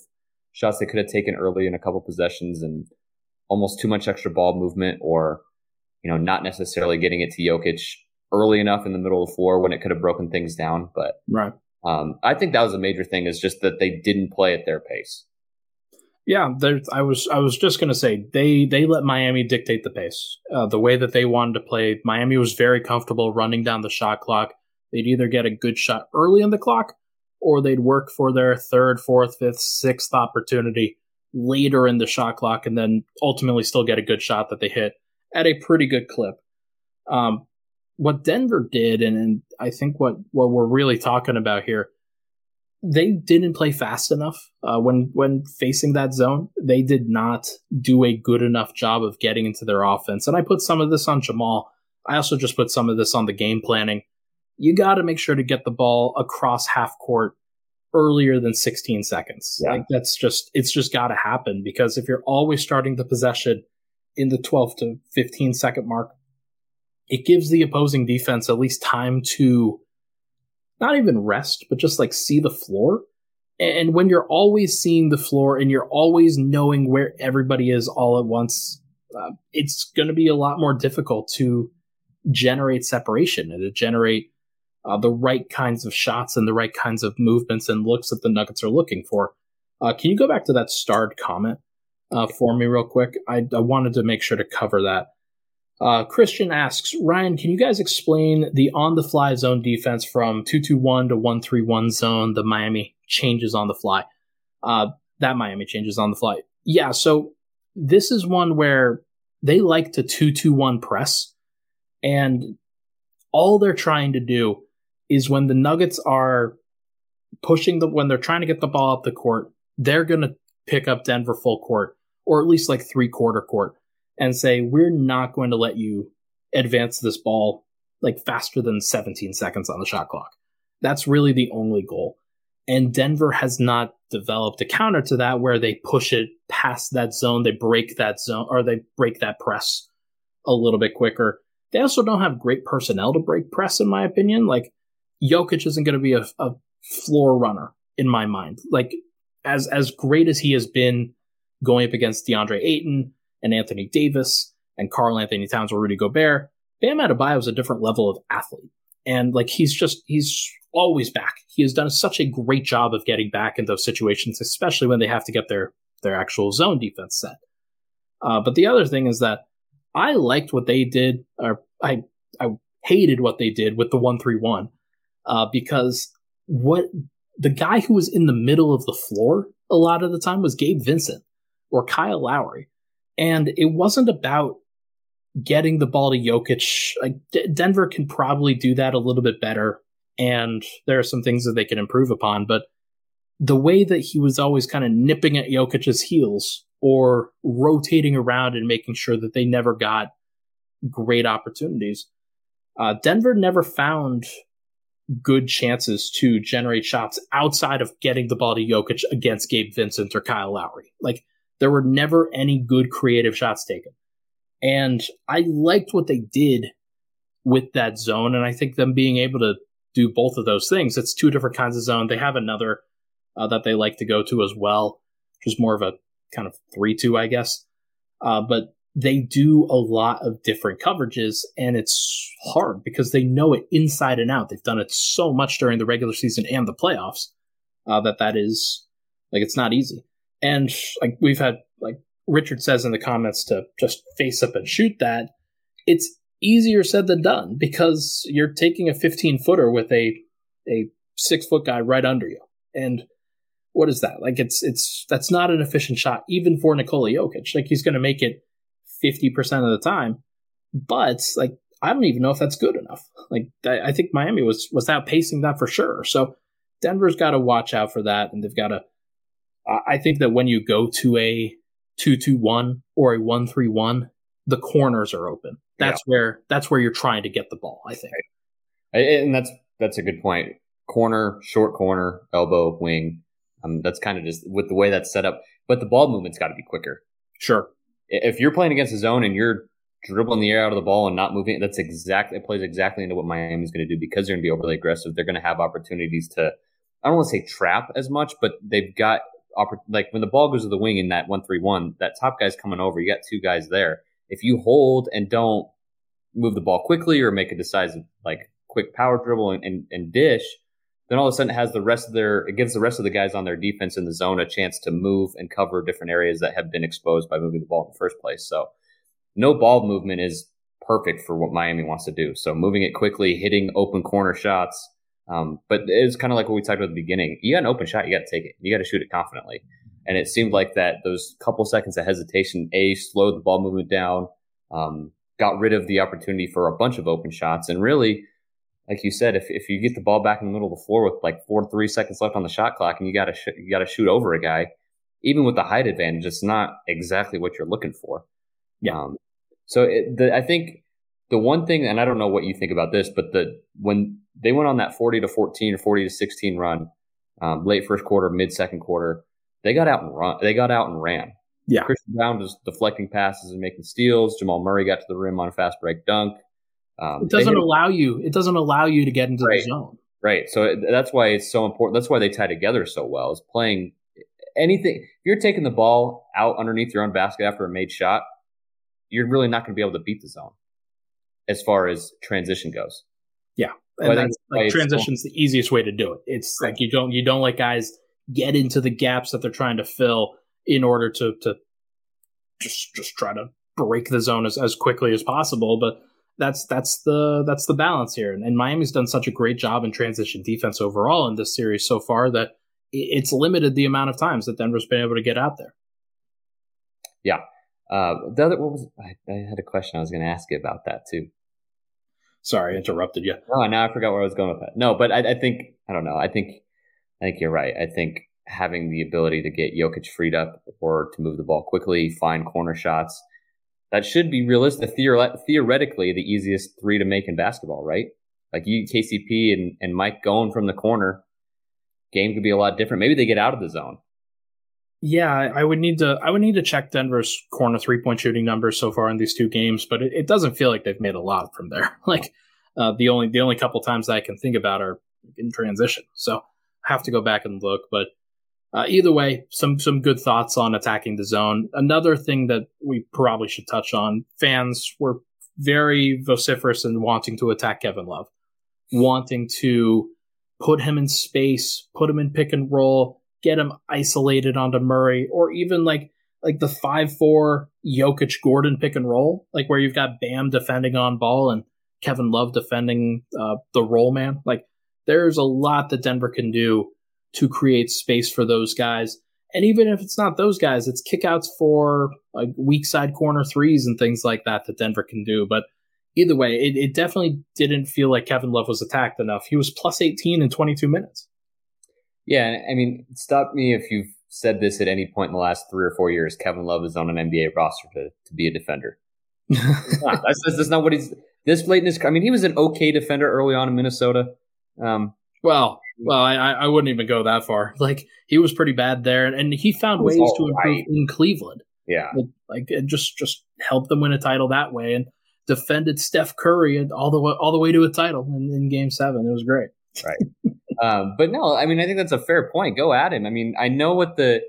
shots they could have taken early in a couple possessions, and almost too much extra ball movement, or you know, not necessarily getting it to Jokic early enough in the middle of the floor when it could have broken things down. But right, um, I think that was a major thing is just that they didn't play at their pace. Yeah, I was I was just gonna say they they let Miami dictate the pace, uh, the way that they wanted to play. Miami was very comfortable running down the shot clock. They'd either get a good shot early in the clock, or they'd work for their third, fourth, fifth, sixth opportunity later in the shot clock, and then ultimately still get a good shot that they hit at a pretty good clip. Um, what Denver did, and, and I think what what we're really talking about here they didn't play fast enough uh, when when facing that zone. They did not do a good enough job of getting into their offense. And I put some of this on Jamal. I also just put some of this on the game planning. You got to make sure to get the ball across half court earlier than 16 seconds. Yeah. Like that's just it's just got to happen because if you're always starting the possession in the 12 to 15 second mark, it gives the opposing defense at least time to not even rest, but just like see the floor. And when you're always seeing the floor and you're always knowing where everybody is all at once, uh, it's going to be a lot more difficult to generate separation and to generate uh, the right kinds of shots and the right kinds of movements and looks that the Nuggets are looking for. Uh, can you go back to that starred comment uh, for me real quick? I, I wanted to make sure to cover that. Uh, Christian asks, Ryan, can you guys explain the on the fly zone defense from 221 to 131 zone? The Miami changes on the fly. Uh, that Miami changes on the fly. Yeah, so this is one where they like to 221 press, and all they're trying to do is when the Nuggets are pushing the, when they're trying to get the ball up the court, they're going to pick up Denver full court, or at least like three quarter court and say, we're not going to let you advance this ball like faster than 17 seconds on the shot clock. That's really the only goal. And Denver has not developed a counter to that where they push it past that zone, they break that zone, or they break that press a little bit quicker. They also don't have great personnel to break press, in my opinion. Like, Jokic isn't going to be a, a floor runner in my mind. Like, as as great as he has been going up against DeAndre Ayton, and Anthony Davis and Karl-Anthony Towns or Rudy Gobert, Bam Adebayo is a different level of athlete. And like he's just he's always back. He has done such a great job of getting back in those situations, especially when they have to get their their actual zone defense set. Uh, but the other thing is that I liked what they did, or I I hated what they did with the one three one, uh, because what the guy who was in the middle of the floor a lot of the time was Gabe Vincent or Kyle Lowry. And it wasn't about getting the ball to Jokic. Like D- Denver can probably do that a little bit better, and there are some things that they can improve upon. But the way that he was always kind of nipping at Jokic's heels or rotating around and making sure that they never got great opportunities, uh, Denver never found good chances to generate shots outside of getting the ball to Jokic against Gabe Vincent or Kyle Lowry. Like there were never any good creative shots taken. And I liked what they did with that zone. And I think them being able to do both of those things, it's two different kinds of zone. They have another uh, that they like to go to as well, which is more of a kind of 3 2, I guess. Uh, but they do a lot of different coverages, and it's hard because they know it inside and out. They've done it so much during the regular season and the playoffs uh, that that is Like it's not easy. And like we've had like Richard says in the comments to just face up and shoot that. It's easier said than done because you're taking a 15 footer with a a six foot guy right under you. And what is that? Like it's it's that's not an efficient shot even for Nikola Jokic. Like he's going to make it 50% of the time. But like I don't even know if that's good enough. Like I, I think Miami was was outpacing that for sure. So Denver's got to watch out for that and they've got to I think that when you go to a 2-2-1 or a 1-3-1, the corners are open. That's yeah. where that's where you're trying to get the ball, I think. Right. And that's that's a good point. Corner, short corner, elbow, wing. Um, that's kind of just with the way that's set up. But the ball movement's got to be quicker. Sure. If you're playing against a zone and you're dribbling the air out of the ball and not moving, that's exactly it plays exactly into what Miami's going to do because they're going to be overly aggressive. They're going to have opportunities to, I don't want to say trap as much, but they've got like when the ball goes to the wing in that one three one, that top guy's coming over. You got two guys there. If you hold and don't move the ball quickly or make a decisive like quick power dribble and, and, and dish, then all of a sudden it has the rest of their it gives the rest of the guys on their defense in the zone a chance to move and cover different areas that have been exposed by moving the ball in the first place. So no ball movement is perfect for what Miami wants to do. So moving it quickly, hitting open corner shots. Um, but it's kind of like what we talked about at the beginning. You got an open shot, you got to take it. You got to shoot it confidently. And it seemed like that those couple seconds of hesitation, a slowed the ball movement down, um, got rid of the opportunity for a bunch of open shots, and really like you said, if, if you get the ball back in the middle of the floor with like four three seconds left on the shot clock and you got to sh- you got to shoot over a guy, even with the height advantage, it's not exactly what you're looking for. Yeah. Um, so it, the, I think the one thing, and I don't know what you think about this, but the when they went on that forty to fourteen or forty to sixteen run, um, late first quarter, mid second quarter, they got out and run. They got out and ran. Yeah. Christian Braun was deflecting passes and making steals. Jamal Murray got to the rim on a fast break dunk. Um, it doesn't allow you. It doesn't allow you to get into right, the zone. Right. So that's why it's so important. That's why they tie together so well. Is playing anything. If you're taking the ball out underneath your own basket after a made shot, you're really not going to be able to beat the zone as far as transition goes. Yeah, and that's, like transition's the easiest way to do it. It's right. like you don't you don't let guys get into the gaps that they're trying to fill in order to to just just try to break the zone as, as quickly as possible. But that's that's the that's the balance here. And, and, Miami's done such a great job in transition defense overall in this series so far that it's limited the amount of times that Denver's been able to get out there. Yeah. Uh, the other what was I, I had a question I was going to ask you about that too. Sorry, I interrupted you. Oh, now I forgot where I was going with that. No, but I, I think I don't know. I think I think you're right. I think having the ability to get Jokic freed up or to move the ball quickly, find corner shots, that should be realistic. theoretically, the easiest three to make in basketball, right? Like you, KCP and, and Mike going from the corner, game could be a lot different. Maybe they get out of the zone. Yeah, I would need to. I would need to check Denver's corner three point shooting numbers so far in these two games, but it, it doesn't feel like they've made a lot from there. Like uh, the only the only couple times I can think about are in transition. So I have to go back and look. But uh, either way, some some good thoughts on attacking the zone. Another thing that we probably should touch on: fans were very vociferous in wanting to attack Kevin Love, wanting to put him in space, put him in pick and roll, get him isolated onto Murray, or even like like the five four Jokic Gordon pick and roll, like where you've got Bam defending on ball and Kevin Love defending uh, the roll man. Like there's a lot that Denver can do to create space for those guys. And even if it's not those guys, it's kickouts for like weak side corner threes and things like that that Denver can do. But either way, it, it definitely didn't feel like Kevin Love was attacked enough. He was plus 18 in 22 minutes. Yeah, I mean, stop me if you've said this at any point in the last three or four years. Kevin Love is on an NBA roster to, to be a defender. that's, that's, not what he's. This blatant I mean, he was an okay defender early on in Minnesota. Um, well, well, I, I wouldn't even go that far. Like he was pretty bad there, and he found ways to improve right. in Cleveland. Yeah, like, like just just help them win a title that way, and defended Steph Curry all the way all the way to a title in, in Game Seven. It was great. Right. um, but no, I mean, I think that's a fair point. Go at him. I mean, I know what the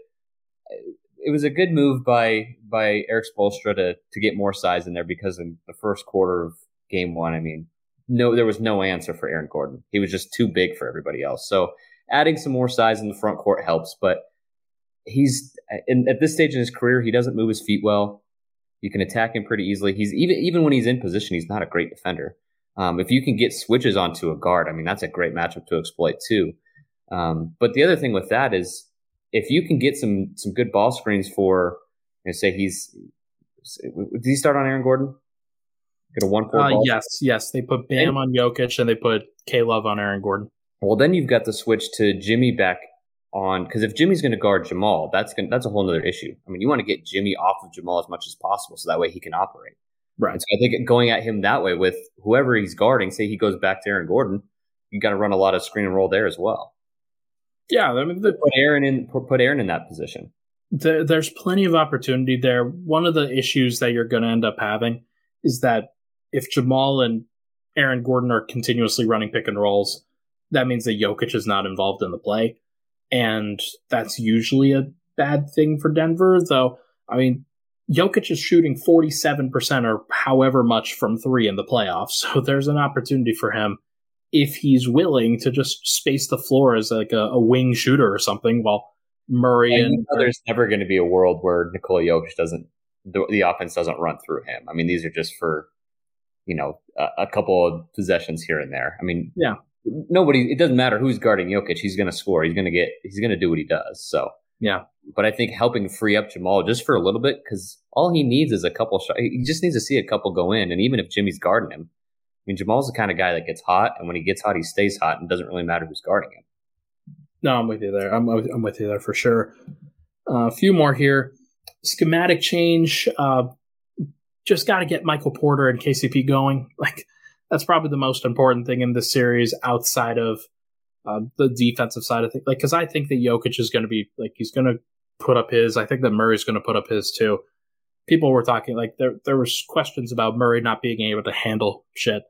it was a good move by by Erik Spoelstra to to get more size in there because in the first quarter of Game One, I mean, no, there was no answer for Aaron Gordon. He was just too big for everybody else. So adding some more size in the front court helps, but he's in, at this stage in his career, he doesn't move his feet well. You can attack him pretty easily. He's even even when he's in position, he's not a great defender. Um, if you can get switches onto a guard, I mean that's a great matchup to exploit too. Um, but the other thing with that is if you can get some some good ball screens for, you know, say he's did he start on Aaron Gordon? Get a one four. Uh, yes, yes. They put Bam and, on Jokic and they put K Love on Aaron Gordon. Well, then you've got the switch to Jimmy back on because if Jimmy's going to guard Jamal, that's gonna, that's a whole other issue. I mean, you want to get Jimmy off of Jamal as much as possible so that way he can operate. Right. so I think going at him that way with whoever he's guarding, say he goes back to Aaron Gordon, you got to run a lot of screen and roll there as well. Yeah, I mean, the, put Aaron in put Aaron in that position. The, there's plenty of opportunity there. One of the issues that you're going to end up having is that if Jamal and Aaron Gordon are continuously running pick and rolls, that means that Jokic is not involved in the play. And that's usually a bad thing for Denver, though. I mean, Jokic is shooting 47% or however much from three in the playoffs. So there's an opportunity for him if he's willing to just space the floor as like a, a wing shooter or something while Murray and, and there's never going to be a world where Nikola Jokic doesn't the, the, offense doesn't run through him. I mean, these are just for you know a, a couple of possessions here and there. I mean, yeah, nobody. It doesn't matter who's guarding Jokic. He's going to score. He's going to get. He's going to do what he does. So yeah. But I think helping free up Jamal just for a little bit because all he needs is a couple shots. He just needs to see a couple go in, and even if Jimmy's guarding him, I mean Jamal's the kind of guy that gets hot, and when he gets hot, he stays hot, and doesn't really matter who's guarding him. No, I'm with you there. I'm I'm with you there for sure. Uh, a few more here. Schematic change. Uh, just got to get Michael Porter and KCP going. Like that's probably the most important thing in this series outside of uh, the defensive side of things. Like, because I think that Jokic is going to be like he's going to put up his. I think that Murray's going to put up his too. People were talking like there there was questions about Murray not being able to handle shit.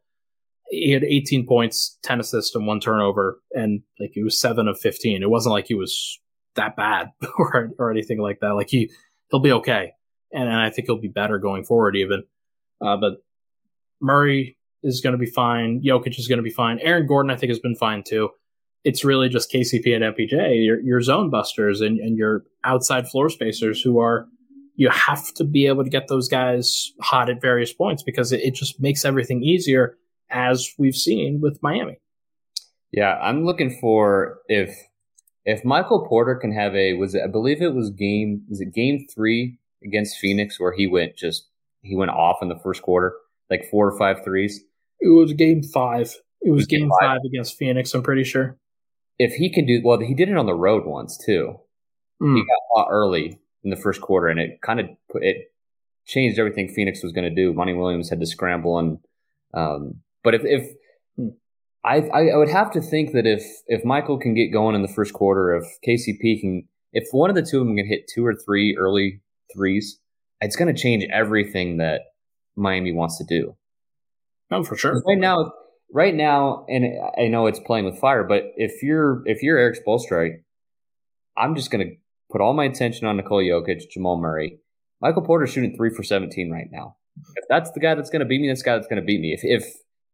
He had 18 points, 10 assists, and one turnover, and like he was seven of 15. It wasn't like he was that bad or or anything like that. Like he he'll be okay, and, and I think he'll be better going forward even. Uh, but Murray is going to be fine. Jokic is going to be fine. Aaron Gordon, I think, has been fine too. It's really just KCP and MPJ, your, your zone busters and, and your outside floor spacers who are, you have to be able to get those guys hot at various points because it, it just makes everything easier, as we've seen with Miami. Yeah, I'm looking for if if Michael Porter can have a was it I believe it was game was it game three against Phoenix where he went just he went off in the first quarter like four or five threes. It was game five. It was game five. five against Phoenix. I'm pretty sure. If he can do well, he did it on the road once too. Mm. He got hot early in the first quarter, and it kind of put, it changed everything Phoenix was going to do. Monty Williams had to scramble, and um, but if if. I, I would have to think that if if Michael can get going in the first quarter, if KCP can, if one of the two of them can hit two or three early threes, it's going to change everything that Miami wants to do. Oh, for sure. Right now, right now, and I know it's playing with fire, but if you're if you're Erik Spoelstra, I'm just going to put all my attention on Nikola Jokic, Jamal Murray. Michael Porter shooting three for 17 right now. If that's the guy that's going to beat me, that's the guy that's going to beat me. If if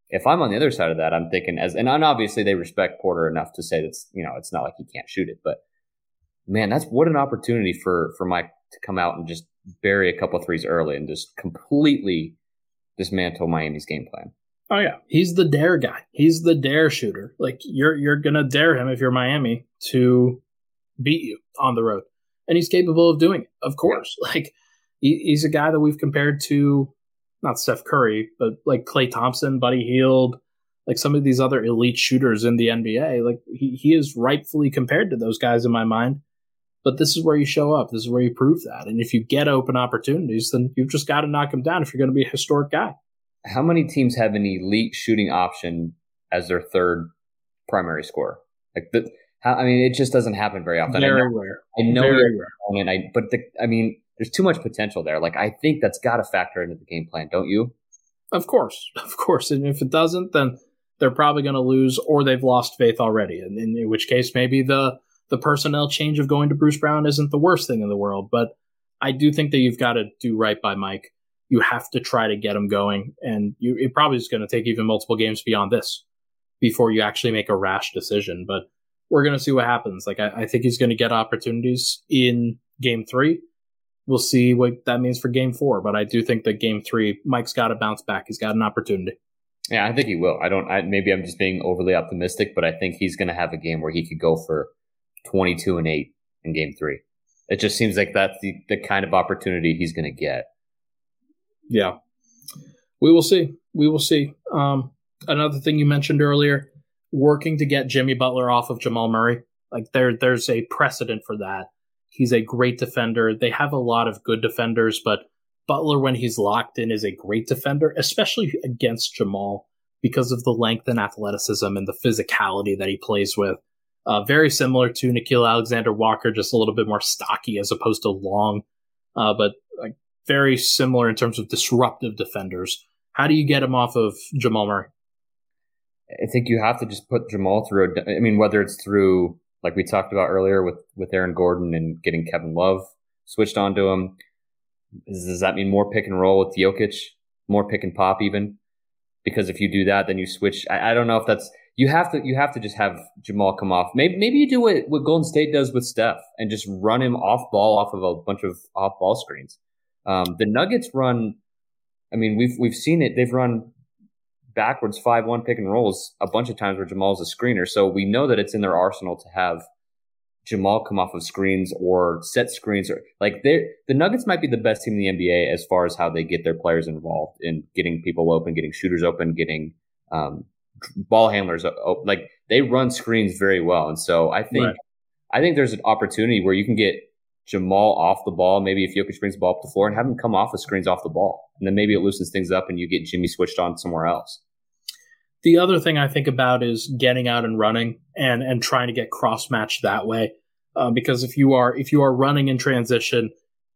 if I'm on the other side of that, I'm thinking as and obviously they respect Porter enough to say that's you know it's not like he can't shoot it, but man, that's what an opportunity for for Mike to come out and just bury a couple threes early and just completely dismantle Miami's game plan. Oh yeah, he's the dare guy. He's the dare shooter. Like you're you're gonna dare him if you're Miami to beat you on the road, and he's capable of doing it. Of course, like he, he's a guy that we've compared to not Steph Curry, but like Klay Thompson, Buddy Hield, like some of these other elite shooters in the NBA. Like he he is rightfully compared to those guys in my mind. But this is where you show up. This is where you prove that. And if you get open opportunities, then you've just got to knock them down if you're going to be a historic guy. How many teams have an elite shooting option as their third primary scorer? Like the, how, I mean, it just doesn't happen very often. Very I know, rare. I know very rare. And I, but the, I mean, there's too much potential there. Like I think that's got to factor into the game plan, don't you? Of course, of course. And if it doesn't, then they're probably going to lose, or they've lost faith already. And in, in which case, maybe the the personnel change of going to Bruce Brown isn't the worst thing in the world, but I do think that you've got to do right by Mike. You have to try to get him going, and you, it probably is going to take even multiple games beyond this before you actually make a rash decision. But we're going to see what happens. Like, I, I think he's going to get opportunities in game three. We'll see what that means for game four. But I do think that game three, Mike's got to bounce back. He's got an opportunity. Yeah, I think he will. I don't. I, maybe I'm just being overly optimistic, but I think he's going to have a game where he could go for 22 and eight in game three. It just seems like that's the, the kind of opportunity he's going to get. Yeah, we will see. We will see. Um, another thing you mentioned earlier, working to get Jimmy Butler off of Jamal Murray. Like there, there's a precedent for that. He's a great defender. They have a lot of good defenders, but Butler, when he's locked in, is a great defender, especially against Jamal because of the length and athleticism and the physicality that he plays with. Uh, very similar to Nickeil Alexander Walker, just a little bit more stocky as opposed to long, uh, but like very similar in terms of disruptive defenders. How do you get him off of Jamal Murray? I think you have to just put Jamal through. A, I mean, whether it's through like we talked about earlier with with Aaron Gordon and getting Kevin Love switched onto him. Does that mean more pick and roll with Jokic, more pick and pop even? Because if you do that, then you switch. I, I don't know if that's you have to you have to just have Jamal come off. Maybe maybe you do what, what Golden State does with Steph and just run him off ball off of a bunch of off ball screens. Um, the Nuggets run. I mean, we've we've seen it. They've run backwards five one pick and rolls a bunch of times where Jamal's a screener. So we know that it's in their arsenal to have Jamal come off of screens or set screens or like they the Nuggets might be the best team in the NBA as far as how they get their players involved in getting people open, getting shooters open, getting um, ball handlers like they run screens very well. And so i think right. i think there's an opportunity where you can get jamal off the ball. Maybe if Jokic brings the ball up the floor and have him come off the screens off the ball. And then maybe it loosens things up and you get jimmy switched on somewhere else. The other thing i think about is getting out and running and and trying to get cross matched that way. Uh, because if you are if you are running in transition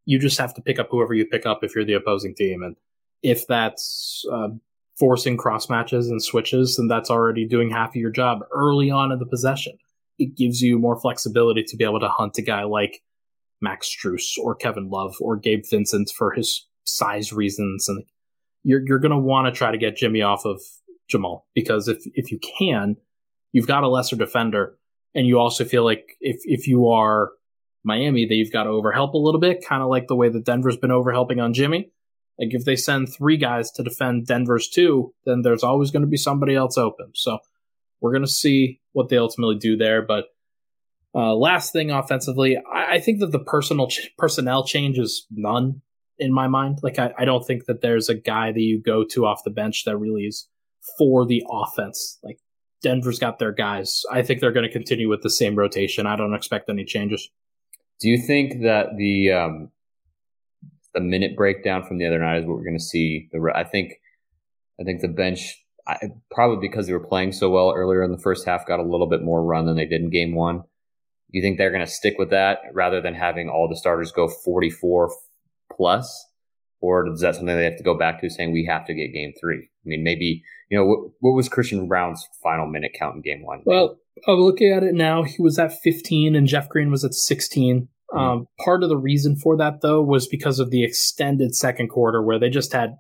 you just have to pick up whoever you pick up if you're the opposing team. And if that's uh, forcing cross matches and switches, then that's already doing half of your job early on in the possession. It gives you more flexibility to be able to hunt a guy like Max Strus or Kevin Love or Gabe Vincent for his size reasons. And you're, you're going to want to try to get Jimmy off of Jamal because if, if you can, you've got a lesser defender. And you also feel like if, if you are Miami, that you've got to overhelp a little bit, kind of like the way that Denver's been overhelping on Jimmy like if they send three guys to defend Denver's two, then there's always going to be somebody else open. So we're going to see what they ultimately do there. But uh, last thing offensively, I, I think that the personal ch- personnel change is none in my mind. Like I, I don't think that there's a guy that you go to off the bench that really is for the offense. Like Denver's got their guys. I think they're going to continue with the same rotation. I don't expect any changes. Do you think that the um, the minute breakdown from the other night is what we're going to see. The I think I think the bench I, probably because they were playing so well earlier in the first half got a little bit more run than they did in game one. You think they're going to stick with that rather than having all the starters go 44 plus? Or is that something they have to go back to saying we have to get game three? I mean, maybe, you know, what, what was Christian Braun's final minute count in game one? Well, I'm looking at it now. He was at 15 and Jeff Green was at 16. Um, part of the reason for that, though, was because of the extended second quarter where they just had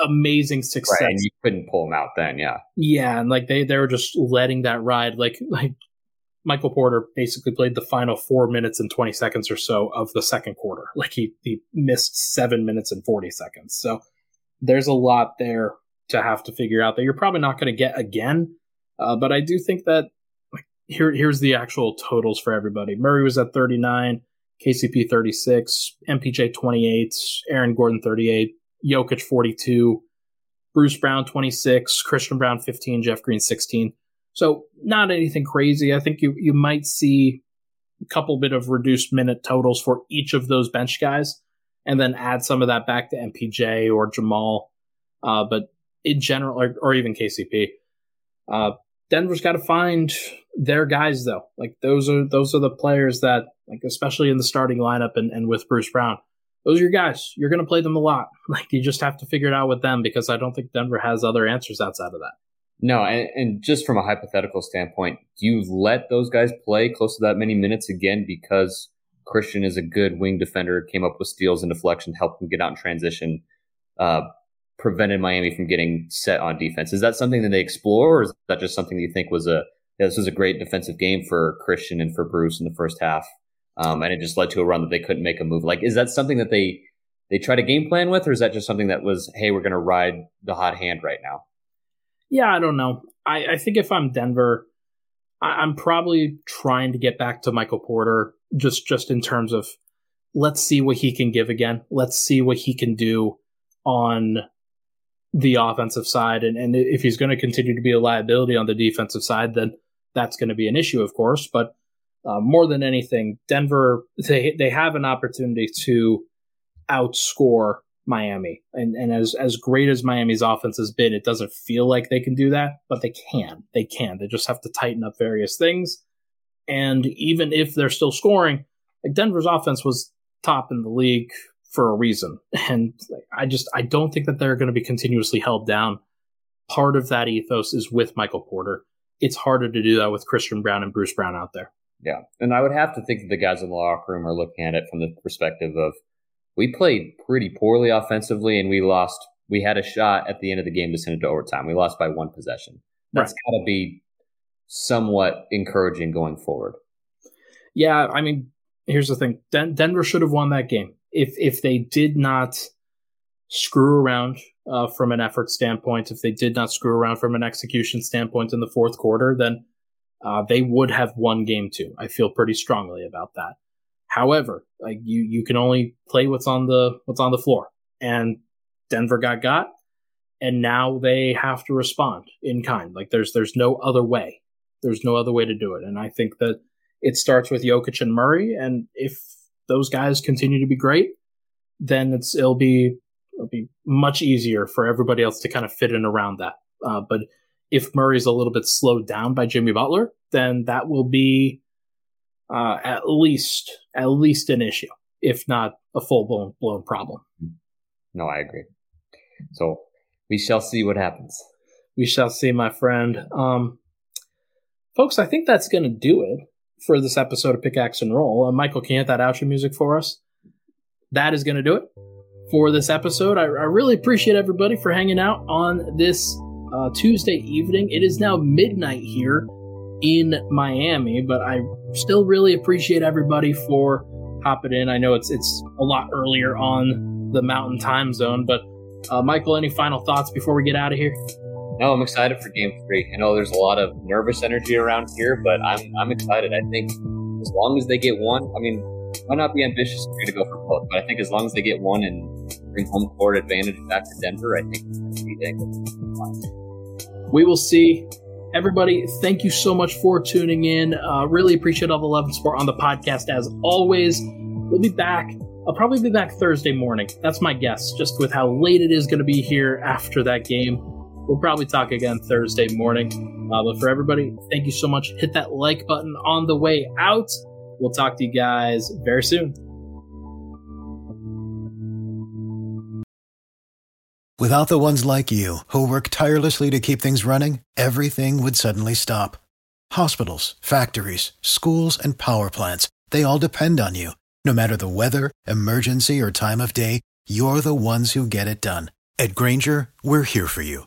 amazing success. Right, and you couldn't pull them out then, yeah. Yeah, and like they they were just letting that ride. Like like Michael Porter basically played the final four minutes and twenty seconds or so of the second quarter. Like he he missed seven minutes and forty seconds. So there's a lot there to have to figure out that you're probably not going to get again. Uh, but I do think that like here here's the actual totals for everybody. Murray was at 39. KCP 36, MPJ 28, Aaron Gordon 38, Jokic 42, Bruce Brown 26, Christian Braun 15, Jeff Green 16. So not anything crazy. I think you you might see a couple bit of reduced minute totals for each of those bench guys, and then add some of that back to MPJ or Jamal. Uh, but in general, or, or even KCP, uh, Denver's got to find their guys though. Like those are those are the players that like especially in the starting lineup and, and with Bruce Brown. Those are your guys. You're gonna play them a lot. Like you just have to figure it out with them because I don't think Denver has other answers outside of that. No, and, and just from a hypothetical standpoint, do you let those guys play close to that many minutes again because Christian is a good wing defender, came up with steals and deflection, helped them get out in transition, uh, prevented Miami from getting set on defense. Is that something that they explore, or is that just something that you think was a yeah, this was a great defensive game for Christian and for Bruce in the first half. Um, and it just led to a run that they couldn't make a move. Like, is that something that they they try to game plan with, or is that just something that was, hey, we're going to ride the hot hand right now? Yeah, I don't know. I, I think if I'm Denver, I, I'm probably trying to get back to Michael Porter just just in terms of let's see what he can give again. Let's see what he can do on the offensive side. And, and if he's going to continue to be a liability on the defensive side, then that's going to be an issue, of course. But uh, more than anything, Denver they they have an opportunity to outscore Miami, and and as as great as Miami's offense has been, it doesn't feel like they can do that, but they can. They can. They just have to tighten up various things. And even if they're still scoring, like Denver's offense was top in the league for a reason, and I just I don't think that they're going to be continuously held down. Part of that ethos is with Michael Porter. It's harder to do that with Christian Braun and Bruce Brown out there. Yeah. And I would have to think that the guys in the locker room are looking at it from the perspective of we played pretty poorly offensively and we lost. We had a shot at the end of the game to send it to overtime. We lost by one possession. That's right. got to be somewhat encouraging going forward. Yeah. I mean, here's the thing Den- Denver should have won that game. If, if they did not screw around uh, from an effort standpoint, if they did not screw around from an execution standpoint in the fourth quarter, then uh, they would have won game two. I feel pretty strongly about that. However, like you, you can only play what's on the what's on the floor, and Denver got got, and now they have to respond in kind. Like there's there's no other way. There's no other way to do it, and I think that it starts with Jokic and Murray, and if those guys continue to be great, then it's it'll be it'll be much easier for everybody else to kind of fit in around that. Uh, but if Murray's a little bit slowed down by Jimmy Butler, then that will be uh, at least at least an issue, if not a full blown blown problem. No, I agree. So we shall see what happens. We shall see, my friend. Um, folks, I think that's going to do it for this episode of Pickaxe and Roll. Uh, Michael, can you hit that outro music for us? That is going to do it for this episode. I, I really appreciate everybody for hanging out on this uh, Tuesday evening. It is now midnight here in Miami, but I still really appreciate everybody for hopping in. I know it's it's a lot earlier on the Mountain Time Zone, but uh, Michael, any final thoughts before we get out of here? No, I'm excited for Game Three. I know there's a lot of nervous energy around here, but I'm I'm excited. I think as long as they get one, I mean, might not be ambitious to go for both, but I think as long as they get one and bring home court advantage back to Denver, I think going be We will see. Everybody, thank you so much for tuning in. Uh, really appreciate all the love and support on the podcast as always. We'll be back. I'll probably be back Thursday morning. That's my guess, just with how late it is going to be here after that game. We'll probably talk again Thursday morning. Uh, but for everybody, thank you so much. Hit that like button on the way out. We'll talk to you guys very soon. Without the ones like you, who work tirelessly to keep things running, everything would suddenly stop. Hospitals, factories, schools, and power plants, they all depend on you. No matter the weather, emergency, or time of day, you're the ones who get it done. At Grainger, we're here for you